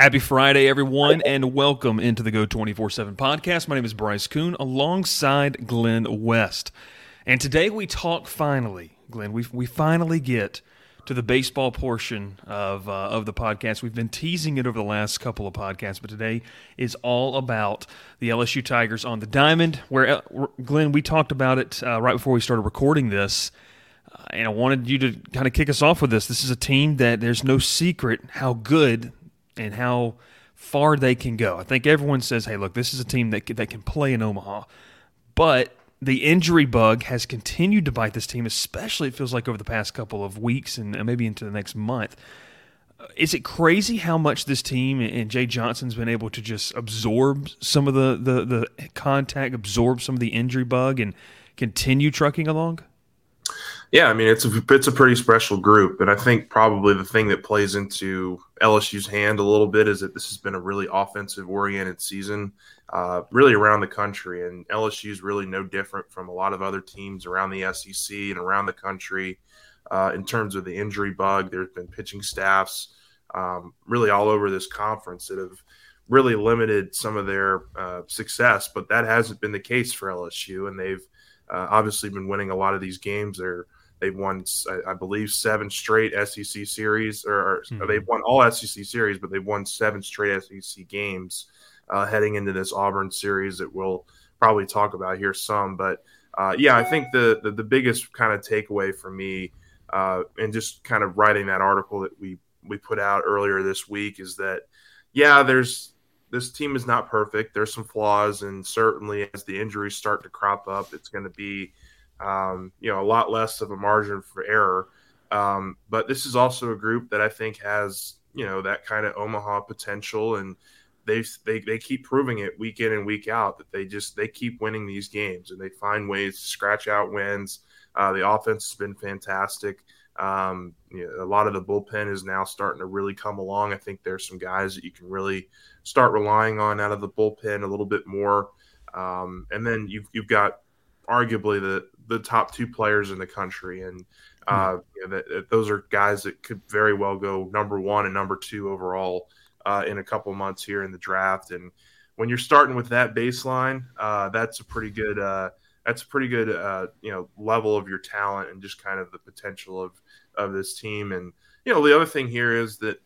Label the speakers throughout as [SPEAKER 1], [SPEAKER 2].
[SPEAKER 1] Happy Friday, everyone, and welcome into the Go 24 7 podcast. My name is Bryce Koon alongside Glen West. And today we talk finally, Glen, we, we finally get to the baseball portion of, uh, of the podcast. We've been teasing it over the last couple of podcasts, but today is all about the LSU Tigers on the diamond. Where, uh, Glen, we talked about it uh, right before we started recording this. Uh, and I wanted you to kind of kick us off with this. This is a team that there's no secret how good and how far they can go. I think everyone says, "Hey, look, this is a team that that can play in Omaha," but the injury bug has continued to bite this team, especially it feels like over the past couple of weeks and maybe into the next month. Uh, is it crazy how much this team and Jay Johnson's been able to just absorb some of the, the, the contact, absorb some of the injury bug, and continue trucking along?
[SPEAKER 2] Yeah, I mean it's a it's a pretty special group, and I think probably the thing that plays into LSU's hand a little bit is that this has been a really offensive oriented season, uh, really around the country, and LSU is really no different from a lot of other teams around the SEC and around the country uh, in terms of the injury bug. There's been pitching staffs um, really all over this conference that have really limited some of their uh, success, but that hasn't been the case for LSU, and they've uh, obviously been winning a lot of these games. They're They've won, I believe, seven straight SEC series, or, mm-hmm. they've won all SEC series, but they've won seven straight SEC games uh, heading into this Auburn series that we'll probably talk about here some. But uh, yeah, I think the, the, the biggest kind of takeaway for me, uh, and just kind of writing that article that we we put out earlier this week, is that yeah, there's this team is not perfect. There's some flaws, and certainly as the injuries start to crop up, it's going to be um, you know, a lot less of a margin for error. Um, but this is also a group that I think has, you know, that kind of Omaha potential, and they they they keep proving it week in and week out that they just they keep winning these games and they find ways to scratch out wins. Uh, the offense has been fantastic. Um, you know, a lot of the bullpen is now starting to really come along. I think there's some guys that you can really start relying on out of the bullpen a little bit more. Um, and then you've you've got arguably the the top two players in the country, and uh, mm you know, that, that those are guys that could very well go number one and number two overall uh, in a couple months here in the draft. And when you're starting with that baseline, uh, that's a pretty good uh, that's a pretty good uh, you know level of your talent and just kind of the potential of of this team. And you know the other thing here is that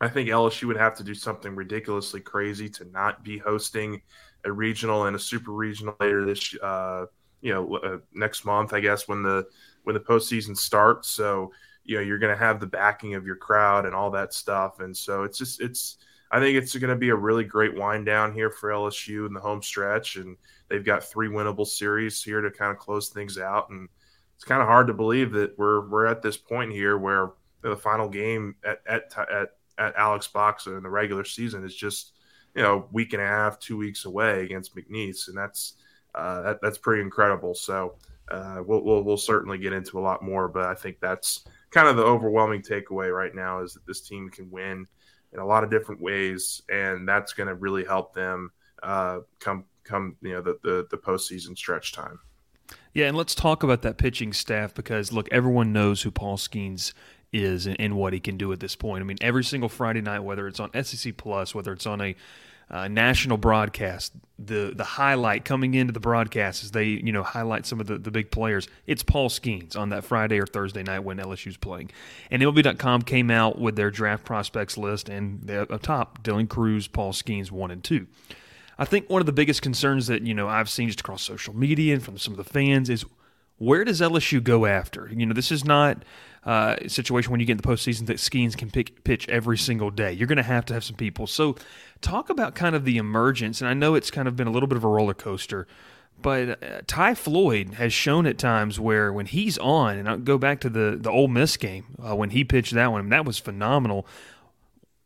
[SPEAKER 2] I think LSU would have to do something ridiculously crazy to not be hosting a regional and a super regional later this uh, you know uh, next month, I guess when the when the postseason starts. So you know you're going to have the backing of your crowd and all that stuff, and so it's just it's. I think it's going to be a really great wind down here for LSU in the home stretch, and they've got three winnable series here to kind of close things out. And it's kind of hard to believe that we're we're at this point here where the final game at at at, at Alex Boxa in the regular season is just you know week and a half, two weeks away against McNeese, and that's uh, that, that's pretty incredible. So uh, we'll, we'll, we'll certainly get into a lot more, but I think that's kind of the overwhelming takeaway right now is that this team can win in a lot of different ways, and that's going to really help them uh, come come you know the, the the postseason stretch time.
[SPEAKER 1] Yeah, and let's talk about that pitching staff because look, everyone knows who Paul Skenes is and, and, what he can do at this point. I mean, every single Friday night, whether it's on SEC Plus, whether it's on a uh, national broadcast, the the highlight coming into the broadcast as they you know highlight some of the, the big players. It's Paul Skenes on that Friday or Thursday night when LSU's playing. And MLB.com came out with their draft prospects list, and up top, Dylan Crews, Paul Skenes, one and two. I think one of the biggest concerns that you know I've seen just across social media and from some of the fans is where does LSU go after? You know, this is not uh, a situation when you get in the postseason that Skenes can pick, pitch every single day. You're going to have to have some people. So, talk about kind of the emergence, and I know it's kind of been a little bit of a roller coaster. But uh, Ty Floyd has shown at times where when he's on, and I'll go back to the the Ole Miss game uh, when he pitched that one, that was phenomenal.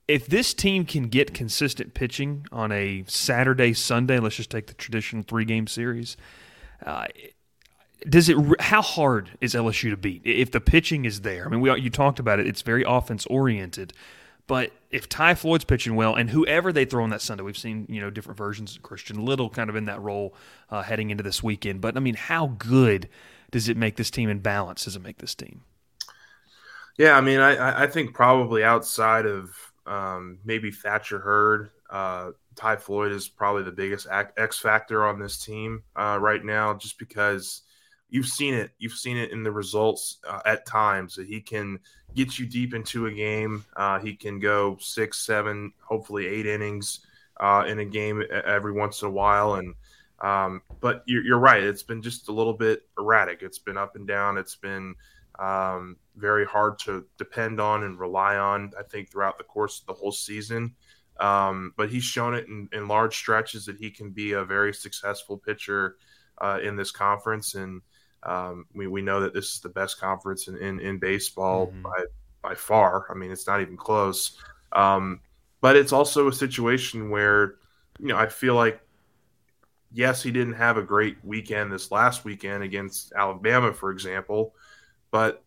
[SPEAKER 1] If this team can get consistent pitching on a Saturday, Sunday, let's just take the traditional three game series. Uh, does it? How hard is LSU to beat if the pitching is there? I mean, we you talked about it; it's very offense oriented. But if Ty Floyd's pitching well, and whoever they throw on that Sunday, we've seen you know different versions of Christian Little kind of in that role uh, heading into this weekend. But I mean, how good does it make this team in balance? Does it make this team?
[SPEAKER 2] Yeah, I mean, I, I think probably outside of um, maybe Thatcher Hurd, uh, Ty Floyd is probably the biggest X factor on this team uh, right now, just because you've seen it. You've seen it in the results uh, at times that he can get you deep into a game. Uh, he can go six, seven, hopefully eight innings uh, in a game every once in a while. And um, but you're, you're, right. It's been just a little bit erratic. It's been up and down. It's been um, very hard to depend on and rely on. I think throughout the course of the whole season. Um, but he's shown it in, in, large stretches that he can be a very successful pitcher uh, in this conference and um, we, we know that this is the best conference in, in, in baseball mm-hmm. by, by far. I mean, it's not even close. Um, but it's also a situation where, you know, I feel like, yes, he didn't have a great weekend this last weekend against Alabama, for example, but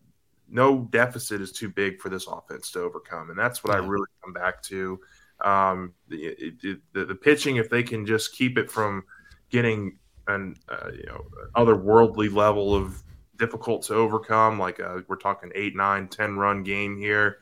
[SPEAKER 2] no deficit is too big for this offense to overcome. And that's what yeah. I really come back to. Um, the, the, the pitching, if they can just keep it from getting an uh, you know otherworldly level of difficult to overcome. Like uh, we're talking eight, nine, ten run game here.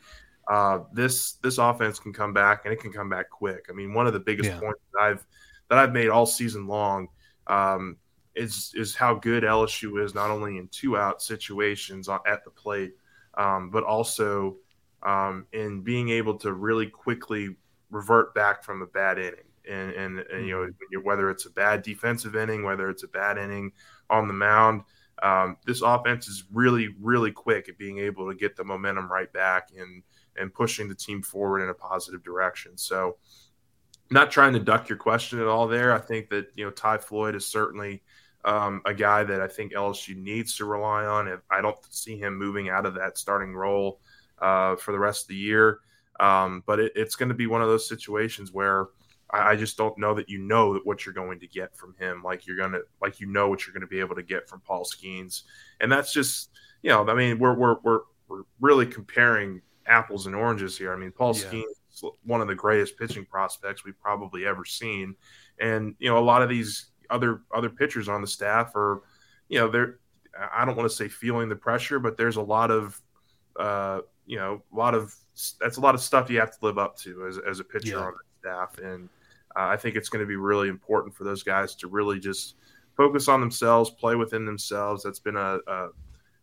[SPEAKER 2] Uh, this this offense can come back and it can come back quick. I mean, one of the biggest yeah. points that I've that I've made all season long um, is is how good LSU is not only in two out situations at the plate, um, but also um, in being able to really quickly revert back from a bad inning and, and, and you know mm-hmm. whether it's a bad defensive inning, whether it's a bad inning on the mound. Um, this offense is really, really quick at being able to get the momentum right back and and pushing the team forward in a positive direction. So, not trying to duck your question at all there. I think that you know Ty Floyd is certainly um, a guy that I think LSU needs to rely on. I don't see him moving out of that starting role uh, for the rest of the year. Um, but it, it's going to be one of those situations where I just don't know that you know what you're going to get from him. Like you're gonna, like you know what you're going to be able to get from Paul Skenes, and that's just, you know, I mean, we're we're we're we're really comparing apples and oranges here. I mean, Paul yeah. Skenes is one of the greatest pitching prospects we've probably ever seen, and you know, a lot of these other other pitchers on the staff are, you know, they're I don't want to say feeling the pressure, but there's a lot of, uh, you know, a lot of that's a lot of stuff you have to live up to as as a pitcher yeah. on the staff, and uh, I think it's going to be really important for those guys to really just focus on themselves, play within themselves. That's been a, a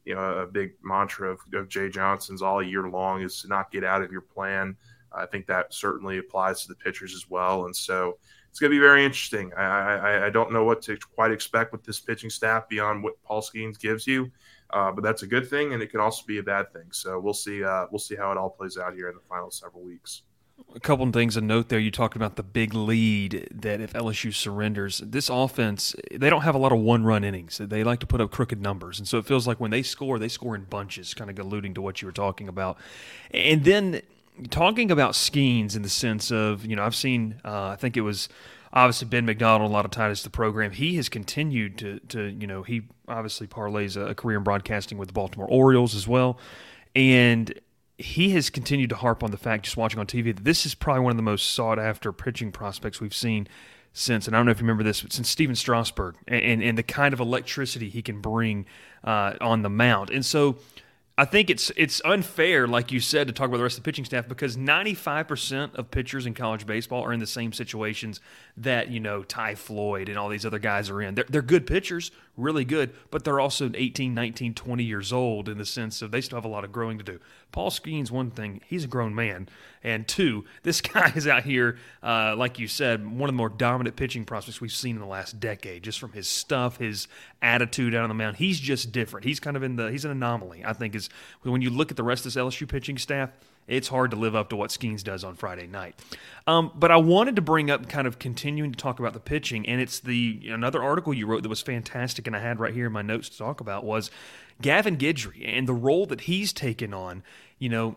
[SPEAKER 2] you know a big mantra of, of, Jay Johnson's all year long is to not get out of your plan. I think that certainly applies to the pitchers as well, and so it's going to be very interesting. I, I, I don't know what to quite expect with this pitching staff beyond what Paul Skenes gives you, uh, but that's a good thing, and it can also be a bad thing. So we'll see. Uh, we'll see how it all plays out here in the final several weeks
[SPEAKER 1] a couple of things to note there. You talked about the big lead that if LSU surrenders, this offense, they don't have a lot of one run innings. They like to put up crooked numbers. And so it feels like when they score, they score in bunches, kind of alluding to what you were talking about. And then talking about Skenes in the sense of, you know, I've seen, uh, I think it was obviously Ben McDonald, a lot of ties to the program. He has continued to, to you know, he obviously parlays a career in broadcasting with the Baltimore Orioles as well. And he has continued to harp on the fact, just watching on TV, that this is probably one of the most sought after pitching prospects we've seen since, and I don't know if you remember this, but since Stephen Strasburg and, and, and the kind of electricity he can bring uh, on the mound. And so I think it's it's unfair, like you said, to talk about the rest of the pitching staff because 95% of pitchers in college baseball are in the same situations that, you know, Ty Floyd and all these other guys are in. They're, they're good pitchers, really good, but they're also 18, 19, 20 years old in the sense of they still have a lot of growing to do. Paul Skenes one thing, he's a grown man, And two, this guy is out here, uh, like you said, one of the more dominant pitching prospects we've seen in the last decade. Just from his stuff, his attitude out on the mound, he's just different. He's kind of in the he's an anomaly. I think is when you look at the rest of this LSU pitching staff, it's hard to live up to what Skenes does on Friday night. Um, but I wanted to bring up kind of continuing to talk about the pitching, and it's the another article you wrote that was fantastic, and I had right here in my notes to talk about was Gavin Guidry and the role that he's taken on. You know,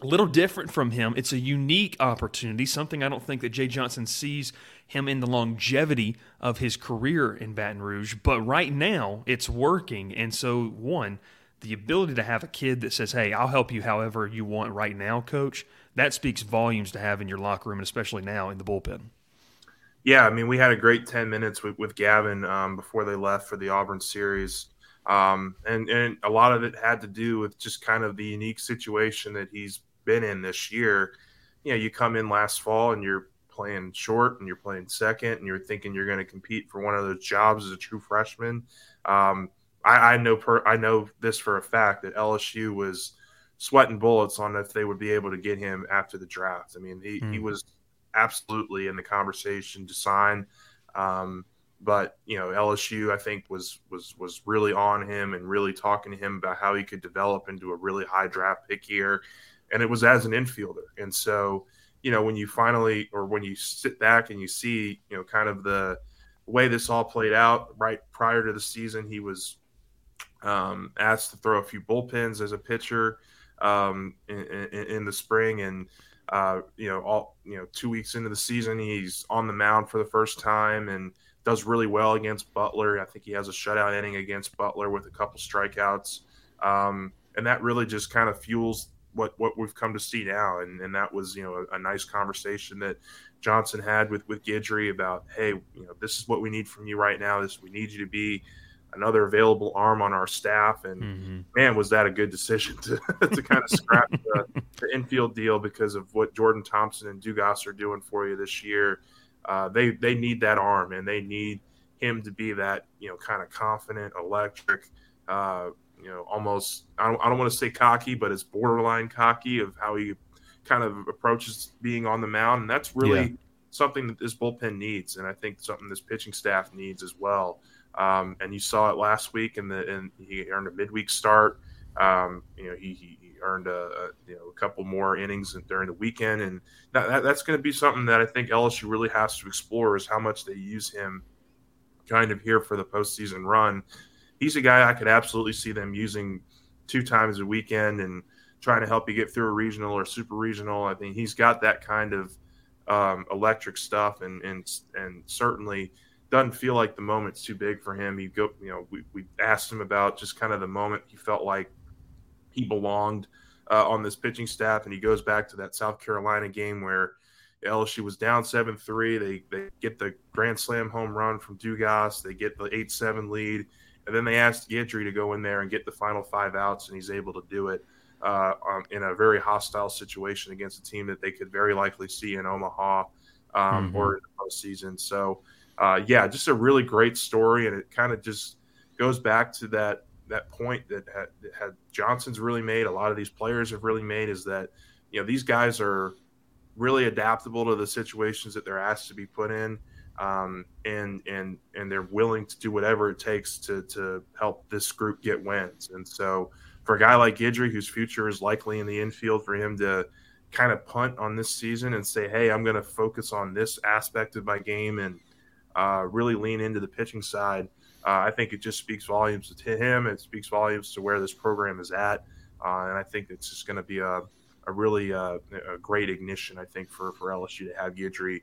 [SPEAKER 1] a little different from him. It's a unique opportunity, something I don't think that Jay Johnson sees him in the longevity of his career in Baton Rouge. But right now, it's working, and so one the ability to have a kid that says, "Hey, I'll help you however you want right now, coach." That speaks volumes to have in your locker room, and especially now in the bullpen.
[SPEAKER 2] Yeah, I mean, we had a great ten minutes with, with Gavin um, before they left for the Auburn series, um, and and a lot of it had to do with just kind of the unique situation that he's been in this year. You know, you come in last fall and you're playing short and you're playing second and you're thinking you're going to compete for one of those jobs as a true freshman. Um, I, I know per, I know this for a fact that LSU was sweating bullets on if they would be able to get him after the draft. I mean, he, mm. he hmm. was absolutely in the conversation to sign. Um, but you know, LSU I think was was was really on him and really talking to him about how he could develop into a really high draft pick here, and it was as an infielder. And so, you know, when you finally or when you sit back and you see, you know, kind of the way this all played out right prior to the season, he was um, asked to throw a few bullpens as a pitcher um, in, in, in, the spring, and uh, you know, all you know, two weeks into the season, he's on the mound for the first time and does really well against Butler. I think he has a shutout inning against Butler with a couple strikeouts, um, and that really just kind of fuels what what we've come to see now. And, and that was you know a, a nice conversation that Johnson had with with Guidry about, hey, you know, this is what we need from you right now. This we need you to be another available arm on our staff. And mm-hmm. man, was that a good decision to, to kind of scrap the, the, infield deal because of what Jordan Thompson and Dugas are doing for you this year. Uh, they they need that arm and they need him to be that you know kind of confident, electric. Uh, you know, almost I don't, I don't want to say cocky, but it's borderline cocky of how he kind of approaches being on the mound, and that's really yeah. something that this bullpen needs, and I think something this pitching staff needs as well. Um, and you saw it last week, and and he earned a midweek start. Um, you know, he, he, earned a, a, you know a couple more innings during the weekend, and that, that, that's going to be something that I think LSU really has to explore is how much they use him, kind of here for the postseason run. He's a guy I could absolutely see them using two times a weekend and trying to help you get through a regional or super regional. I think he's got that kind of um, electric stuff, and and and certainly doesn't feel like the moment's too big for him. He go, you know, we, we asked him about just kind of the moment he felt like he belonged uh, on this pitching staff, and he goes back to that South Carolina game where LSU was down seven three. They they get the grand slam home run from Dugas. They get the eight seven lead, and then they asked Guidry to go in there and get the final five outs, and he's able to do it. Uh, um, in a very hostile situation against a team that they could very likely see in Omaha um, mm-hmm. or in the postseason. So, uh, yeah, just a really great story, and it kind of just goes back to that that point that had, that had, Johnson's really made. A lot of these players have really made is that you know these guys are really adaptable to the situations that they're asked to be put in, um, and and and they're willing to do whatever it takes to to help this group get wins. And so, for a guy like Guidry, whose future is likely in the infield, for him to kind of punt on this season and say, "Hey, I'm going to focus on this aspect of my game and." uh, really lean into the pitching side. Uh, I think it just speaks volumes to him. It speaks volumes to where this program is at, uh, and I think it's just going to be a, a really uh, a great ignition. I think for for LSU to have Guidry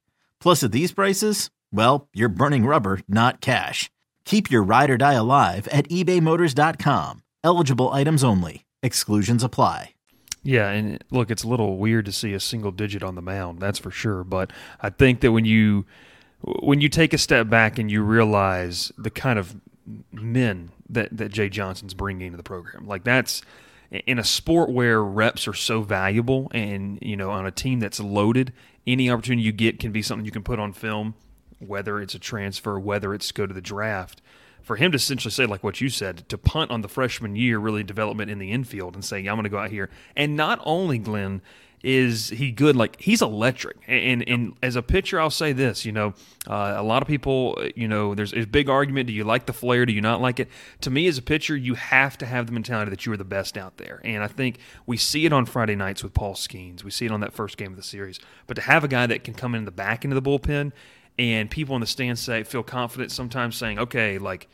[SPEAKER 3] Plus, at these prices, well, you're burning rubber, not cash. Keep your ride or die alive at ebaymotors.com. Eligible items only. Exclusions apply.
[SPEAKER 1] Yeah, and look, it's a little weird to see a single digit on the mound, that's for sure. But I think that when you when you take a step back and you realize the kind of men that that Jay Johnson's bringing to the program, like that's in a sport where reps are so valuable, and you know, on a team that's loaded, any opportunity you get can be something you can put on film, whether it's a transfer, whether it's go to the draft for him to essentially say, like what you said, to punt on the freshman year, really development in the infield and saying, I'm going to go out here. And not only, Glen, is he good, like he's electric. And, and, and as a pitcher, I'll say this, you know, uh, a lot of people, you know, there's a big argument. Do you like the flair? Do you not like it? To me, as a pitcher, you have to have the mentality that you are the best out there. And I think we see it on Friday nights with Paul Skenes. We see it on that first game of the series. But to have a guy that can come in the back into the bullpen and people in the stands say feel confident sometimes saying, okay, like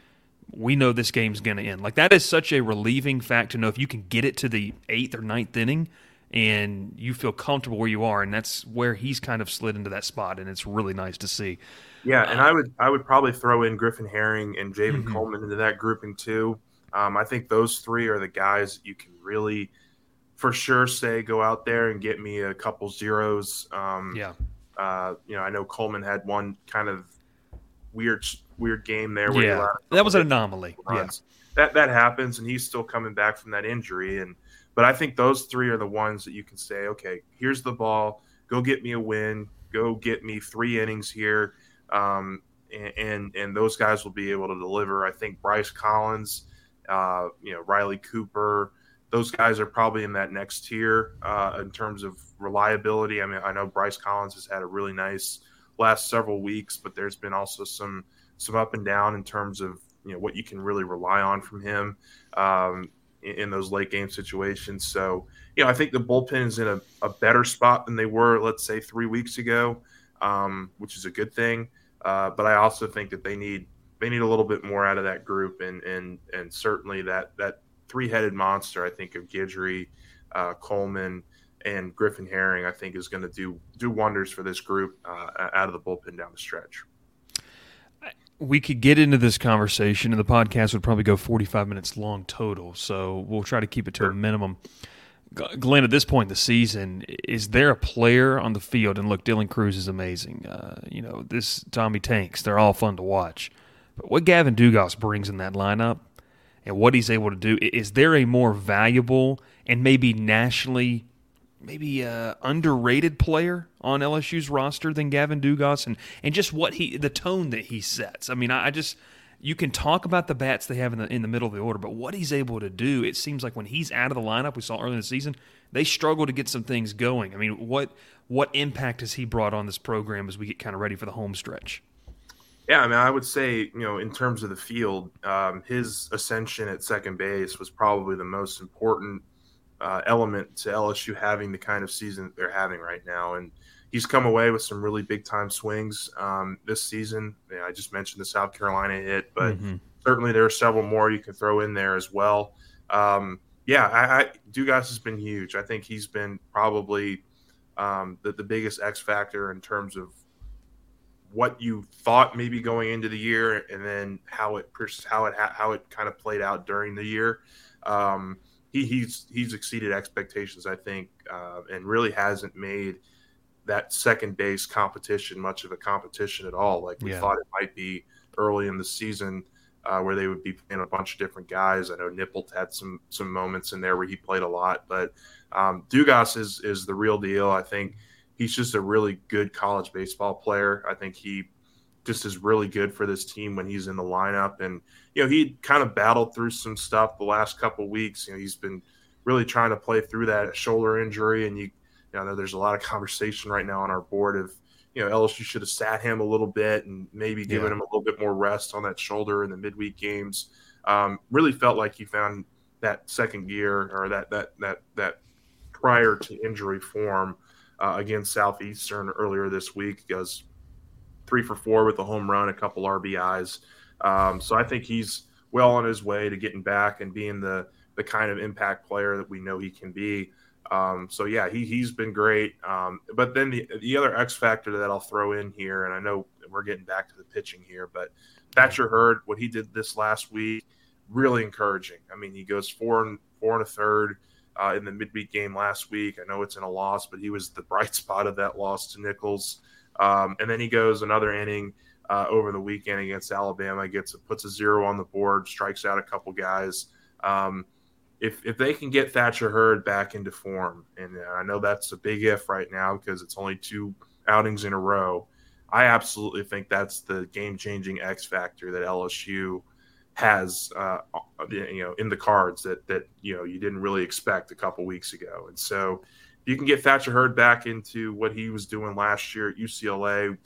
[SPEAKER 1] we know this game's going to end. Like that is such a relieving fact to know if you can get it to the eighth or ninth inning and you feel comfortable where you are, and that's where he's kind of slid into that spot, and it's really nice to see.
[SPEAKER 2] Yeah, and I would I would probably throw in Griffin Herring and Javen mm-hmm. Coleman into that grouping too. Um, I think those three are the guys you can really, for sure, say go out there and get me a couple zeros. Um,
[SPEAKER 1] yeah.
[SPEAKER 2] Uh, you know, I know Coleman had one kind of weird weird game there.
[SPEAKER 1] yeah, that was an anomaly. Runs.
[SPEAKER 2] Yeah. That that happens, and he's still coming back from that injury. And but I think those three are the ones that you can say, okay, here's the ball. Go get me a win. Go get me three innings here. Um, and, and, and those guys will be able to deliver. I think Bryce Collins, uh, you know, Riley Cooper, those guys are probably in that next tier uh, in terms of reliability. I mean, I know Bryce Collins has had a really nice last several weeks, but there's been also some some up and down in terms of you know what you can really rely on from him um, in, those late game situations. So you know I think the bullpen is in a, a better spot than they were, let's say, three weeks ago, um, which is a good thing. Uh, but I also think that they need they need a little bit more out of that group, and and and certainly that that three headed monster I think of Guidry, uh, Coleman and Griffin Herring, I think, is going to do do wonders for this group uh, out of the bullpen down the stretch.
[SPEAKER 1] We could get into this conversation, and the podcast would probably go 45 minutes long total. So we'll try to keep it to sure. a minimum. Glen, at this point in the season, is there a player on the field? And look, Dylan Crews is amazing. Uh, you know, this Tommy Tanks, they're all fun to watch. But what Gavin Dugas brings in that lineup and what he's able to do, is there a more valuable and maybe nationally maybe a underrated player on LSU's roster than Gavin Dugas and and just what he the tone that he sets. I mean, I, I, just you can talk about the bats they have in the in the middle of the order, but what he's able to do, it seems like when he's out of the lineup, we saw early in the season, they struggle to get some things going. I mean, what what impact has he brought on this program as we get kind of ready for the home stretch?
[SPEAKER 2] Yeah, I mean, I would say, you know, in terms of the field, um, his ascension at second base was probably the most important – uh, element to LSU having the kind of season that they're having right now. And he's come away with some really big time swings um, this season. Yeah, I just mentioned the South Carolina hit, but mm-hmm. certainly there are several more you can throw in there as well. Um, yeah, I, I, Dugas has been huge. I think he's been probably um, the, the biggest X factor in terms of what you thought maybe going into the year, and then how it how it how it kind of played out during the year. Um, he, he's he's exceeded expectations, I think, uh, and really hasn't made that second base competition much of a competition at all. Like we yeah. thought it might be early in the season, uh, where they would be playing a bunch of different guys. I know Nippolt had some some moments in there where he played a lot, but um, Dugas is is the real deal. I think he's just a really good college baseball player. I think he just is really good for this team when he's in the lineup. And you know, he kind of battled through some stuff the last couple weeks. You know, he's been really trying to play through that shoulder injury, and you, you know, I know there's a lot of conversation right now on our board of you know LSU should have sat him a little bit and maybe given yeah. him a little bit more rest on that shoulder in the midweek games. Um, really felt like he found that second gear or that that that that prior to injury form uh, against Southeastern earlier this week He because three for four with a home run, a couple RBIs. Um, so I think he's well on his way to getting back and being the the kind of impact player that we know he can be. Um, so yeah, he he's been great. Um, but then the the other X factor that I'll throw in here, and I know we're getting back to the pitching here, but Thatcher Hurd, what he did this last week, really encouraging. I mean, he goes four and four and a third uh, in the midweek game last week. I know it's in a loss, but he was the bright spot of that loss to Nicholls. Um, and then he goes another inning uh, over the weekend against Alabama, gets puts a zero on the board, strikes out a couple guys. Um, if if they can get Thatcher Hurd back into form, and I know that's a big if right now because it's only two outings in a row. I absolutely think that's the game changing X factor that LSU has, uh, you know, in the cards that that you know you didn't really expect a couple weeks ago. And so, if you can get Thatcher Hurd back into what he was doing last year at UCLA.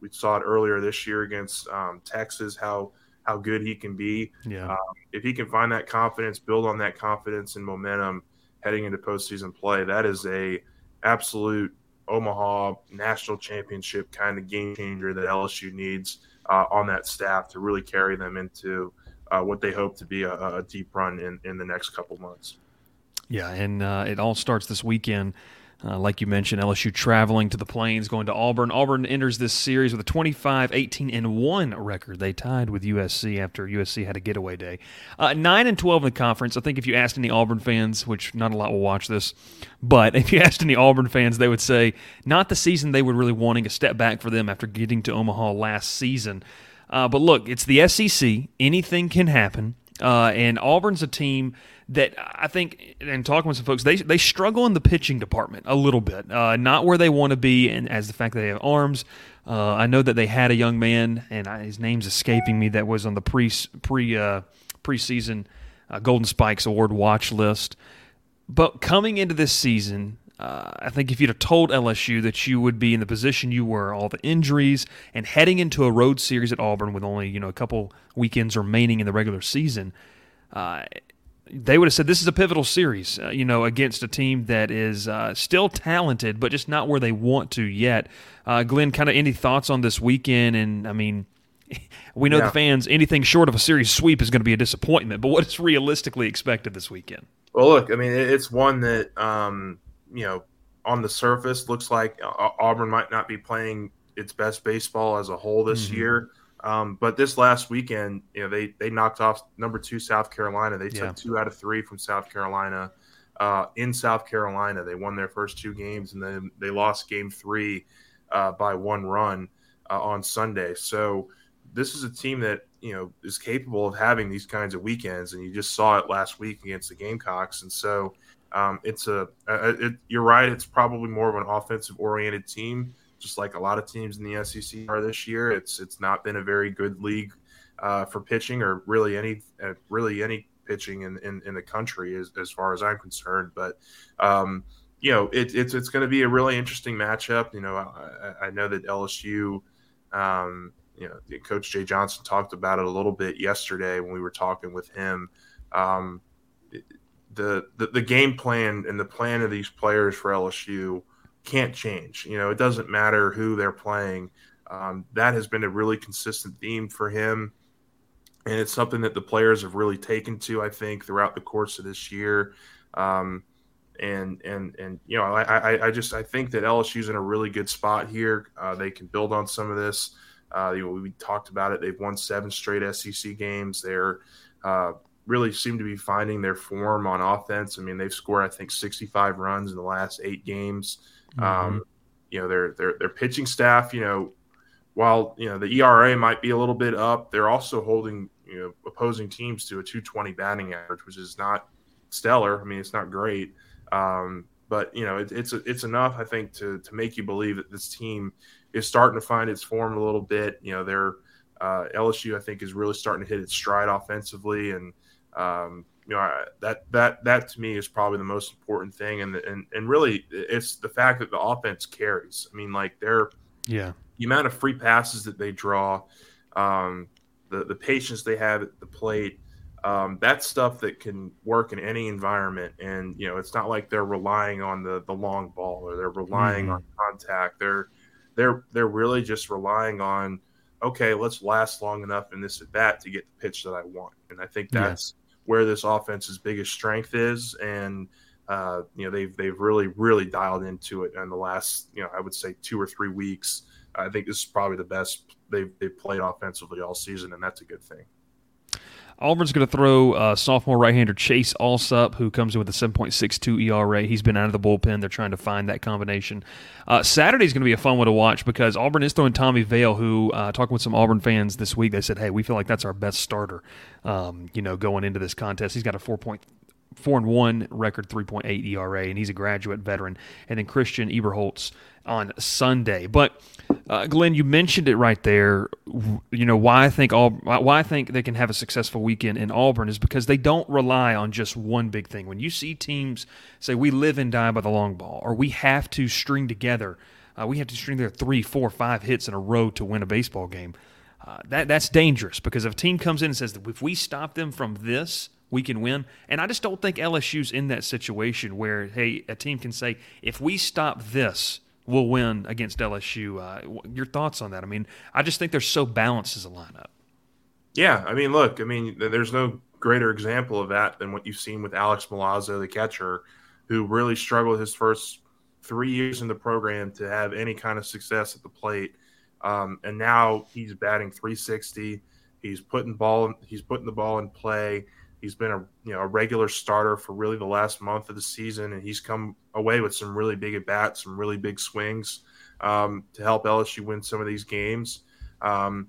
[SPEAKER 2] We saw it earlier this year against um, Texas. How how good he can be.
[SPEAKER 1] Yeah. Um,
[SPEAKER 2] if he can find that confidence, build on that confidence and momentum heading into postseason play, that is a absolute Omaha national championship kind of game changer that LSU needs uh, on that staff to really carry them into uh, what they hope to be a, a, deep run in, in the next couple months.
[SPEAKER 1] Yeah, and uh, it all starts this weekend uh, like you mentioned, LSU traveling to the Plains, going to Auburn. Auburn enters this series with a 25 18 and 1 record. They tied with USC after USC had a getaway day. Uh, 9 and 12 in the conference. I think if you asked any Auburn fans, which not a lot will watch this, but if you asked any Auburn fans, they would say not the season they were really wanting, a step back for them after getting to Omaha last season. Uh, but look, it's the SEC. Anything can happen. Uh, and Auburn's a team that I think, and talking with some folks, they they struggle in the pitching department a little bit. Uh, not where they want to be, and as the fact that they have arms. Uh, I know that they had a young man, and I, his name's escaping me, that was on the pre pre uh, preseason uh, Golden Spikes Award watch list. But coming into this season, uh, I think if you'd have told LSU that you would be in the position you were, all the injuries, and heading into a road series at Auburn with only you know a couple weekends remaining in the regular season, uh, they would have said this is a pivotal series, uh, you know, against a team that is uh, still talented, but just not where they want to yet. Uh, Glen, kind of any thoughts on this weekend? And I mean, we know yeah. the fans, anything short of a series sweep is going to be a disappointment, but what is realistically expected this weekend?
[SPEAKER 2] Well, look, I mean, it's one that, um, you know, on the surface looks like Auburn might not be playing its best baseball as a whole this mm-hmm. year. Um, but this last weekend, you know, they they knocked off number two South Carolina. They took yeah. two out of three from South Carolina. Uh, in South Carolina, they won their first two games, and then they lost game three uh, by one run uh, on Sunday. So this is a team that you know is capable of having these kinds of weekends, and you just saw it last week against the Gamecocks. And so um, it's a, a it, you're right. It's probably more of an offensive oriented team just like a lot of teams in the SEC are this year. It's it's not been a very good league uh, for pitching, or really any uh, really any pitching in, in, in, the country, as, as far as I'm concerned. But um, you know, it, it's it's going to be a really interesting matchup. You know, I, I know that LSU. Um, you know, Coach Jay Johnson talked about it a little bit yesterday when we were talking with him. Um, the, the the game plan and the plan of these players for LSU can't change. You know, it doesn't matter who they're playing. Um, that has been a really consistent theme for him. And it's something that the players have really taken to, I think, throughout the course of this year. Um, and and and you know, I, I, I just I think that LSU's in a really good spot here. Uh, they can build on some of this. Uh, you know, we talked about it. They've won seven straight SEC games. They're uh, really seem to be finding their form on offense. I mean, they've scored I think 65 runs in the last eight games. Mm-hmm. Um, you know, their their their pitching staff, you know, while you know the ERA might be a little bit up, they're also holding you know opposing teams to a 220 batting average, which is not stellar. I mean, it's not great, um, but you know it, it's it's enough, I think, to to make you believe that this team is starting to find its form a little bit. You know, they're uh, LSU, I think, is really starting to hit its stride offensively, and um, you know I, that that that to me is probably the most important thing, and and and really it's the fact that the offense carries. I mean, like they're
[SPEAKER 1] yeah
[SPEAKER 2] the amount of free passes that they draw, um, the the patience they have at the plate. Um, that's stuff that can work in any environment, and you know it's not like they're relying on the the long ball or they're relying mm. on contact. They're they're they're really just relying on okay, let's last long enough in this at bat to get the pitch that I want, and I think that's. Where this offense's biggest strength is, and uh, you know they've they've really really dialed into it in the last you know I would say two or three weeks. I think this is probably the best they've they've played offensively all season, and that's a good thing.
[SPEAKER 1] Auburn's going to throw uh, sophomore right-hander Chase Allsup, who comes in with a 7.62 ERA. He's been out of the bullpen. They're trying to find that combination. Uh, Saturday's going to be a fun one to watch because Auburn is throwing Tommy Vail, who uh, talking with some Auburn fans this week, they said, "Hey, we feel like that's our best starter." Um, you know, going into this contest, he's got a 4.3 four and one record, three point eight ERA, and he's a graduate veteran. And then Christian Herberholz on Sunday. But uh, Glen, you mentioned it right there. You know why I think all why I think they can have a successful weekend in Auburn is because they don't rely on just one big thing. When you see teams say we live and die by the long ball, or we have to string together, uh, we have to string together three, four, five hits in a row to win a baseball game. Uh, that that's dangerous because if a team comes in and says if we stop them from this, we can win. And I just don't think LSU's in that situation where, hey, a team can say, if we stop this, we'll win against LSU. Uh, your thoughts on that? I mean, I just think they're so balanced as a lineup.
[SPEAKER 2] Yeah. I mean, look, I mean, there's no greater example of that than what you've seen with Alex Milazzo, the catcher, who really struggled his first three years in the program to have any kind of success at the plate. Um, and now he's batting 360. He's putting ball. He's putting the ball in play. He's been a you know a regular starter for really the last month of the season, and he's come away with some really big at bats, some really big swings um, to help LSU win some of these games. Um,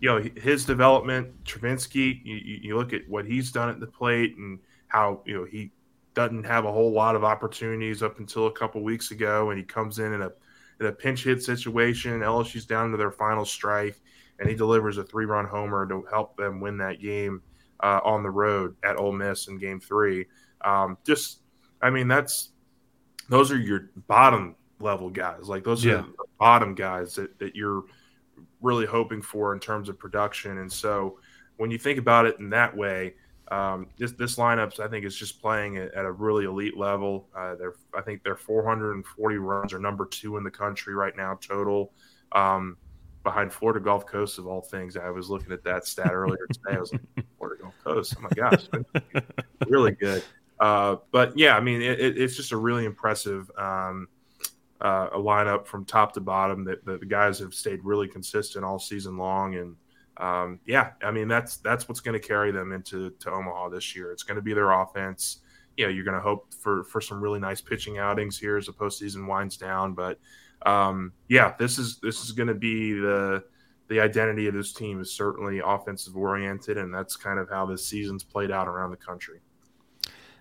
[SPEAKER 2] you know his development, Travinsky. You, you, look at what he's done at the plate and how you know he doesn't have a whole lot of opportunities up until a couple weeks ago, and he comes in in a in a pinch hit situation. LSU's down to their final strike, and he delivers a three run homer to help them win that game uh, on the road at Ole Miss in Game Three. Um, just, I mean, that's those are your bottom level guys. Like those yeah. are the bottom guys that, that you're really hoping for in terms of production. And so when you think about it in that way, um, this this lineup I think is just playing at, at a really elite level. Uh, they're I think they're 440 runs are number two in the country right now total. Um, behind Florida Gulf Coast of all things. I was looking at that stat earlier today. I was like, Florida Gulf Coast. Oh my gosh, really good. Uh, but yeah, I mean, it, it's just a really impressive um, uh, a lineup from top to bottom. That, that, the guys have stayed really consistent all season long, and um, yeah, I mean that's that's what's going to carry them into to Omaha this year. It's going to be their offense. You know, you're going to hope for for some really nice pitching outings here as the postseason winds down, but um, yeah, this is this is going to be the the identity of this team is certainly offensive oriented, and that's kind of how this season's played out around the country.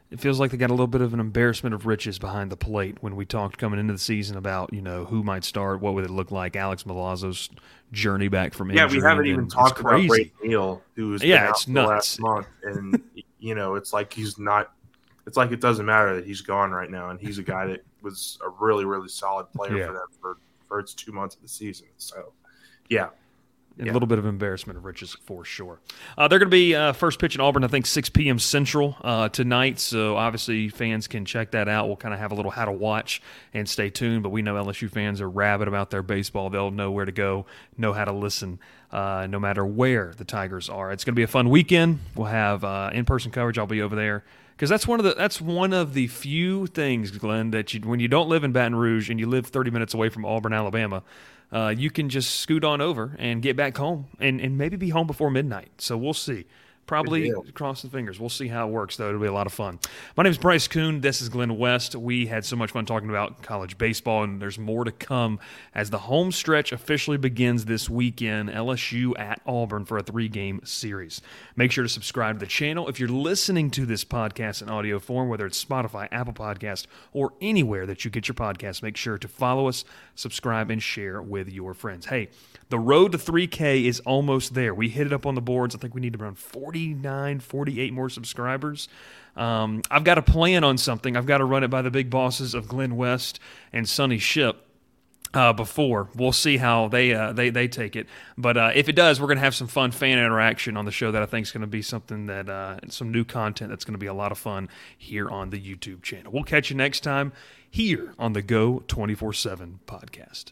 [SPEAKER 1] It feels like they got a little bit of an embarrassment of riches behind the plate when we talked coming into the season about you know who might start, what would it look like, Alex Milazzo's journey back from injury.
[SPEAKER 2] Yeah, we haven't even talked about Brady Neal, who's
[SPEAKER 1] yeah, it's nuts.
[SPEAKER 2] last month, and you know it's like he's not. It's like it doesn't matter that he's gone right now, and he's a guy that was a really really solid player yeah. for them for for its two months of the season. So, yeah.
[SPEAKER 1] A yeah. little bit of embarrassment of riches for sure. Uh, they're going to be uh, first pitch in Auburn, I think, 6 p.m. Central uh, tonight. So obviously, fans can check that out. We'll kind of have a little how to watch and stay tuned. But we know LSU fans are rabid about their baseball. They'll know where to go, know how to listen, uh, no matter where the Tigers are. It's going to be a fun weekend. We'll have uh, in person coverage. I'll be over there because that's one of the that's one of the few things, Glen, that you when you don't live in Baton Rouge and you live 30 minutes away from Auburn, Alabama, uh, you can just scoot on over and get back home and, and maybe be home before midnight. So we'll see. Probably cross the fingers. We'll see how it works, though. It'll be a lot of fun. My name is Bryce Koon. This is Glen West. We had so much fun talking about college baseball, and there's more to come as the home stretch officially begins this weekend. LSU at Auburn for a three game series. Make sure to subscribe to the channel. If you're listening to this podcast in audio form, whether it's Spotify, Apple Podcast, or anywhere that you get your podcast, make sure to follow us, subscribe, and share with your friends. Hey, the road to 3K is almost there. We hit it up on the boards. I think we need to around 49, 48 more subscribers. Um, I've got a plan on something. I've got to run it by the big bosses of Glen West and Sonny Shipp. Uh, before we'll see how they uh, they they take it, but uh, if it does, we're gonna have some fun fan interaction on the show that I think is gonna be something that uh, some new content that's gonna be a lot of fun here on the YouTube channel. We'll catch you next time here on the Go twenty four seven podcast.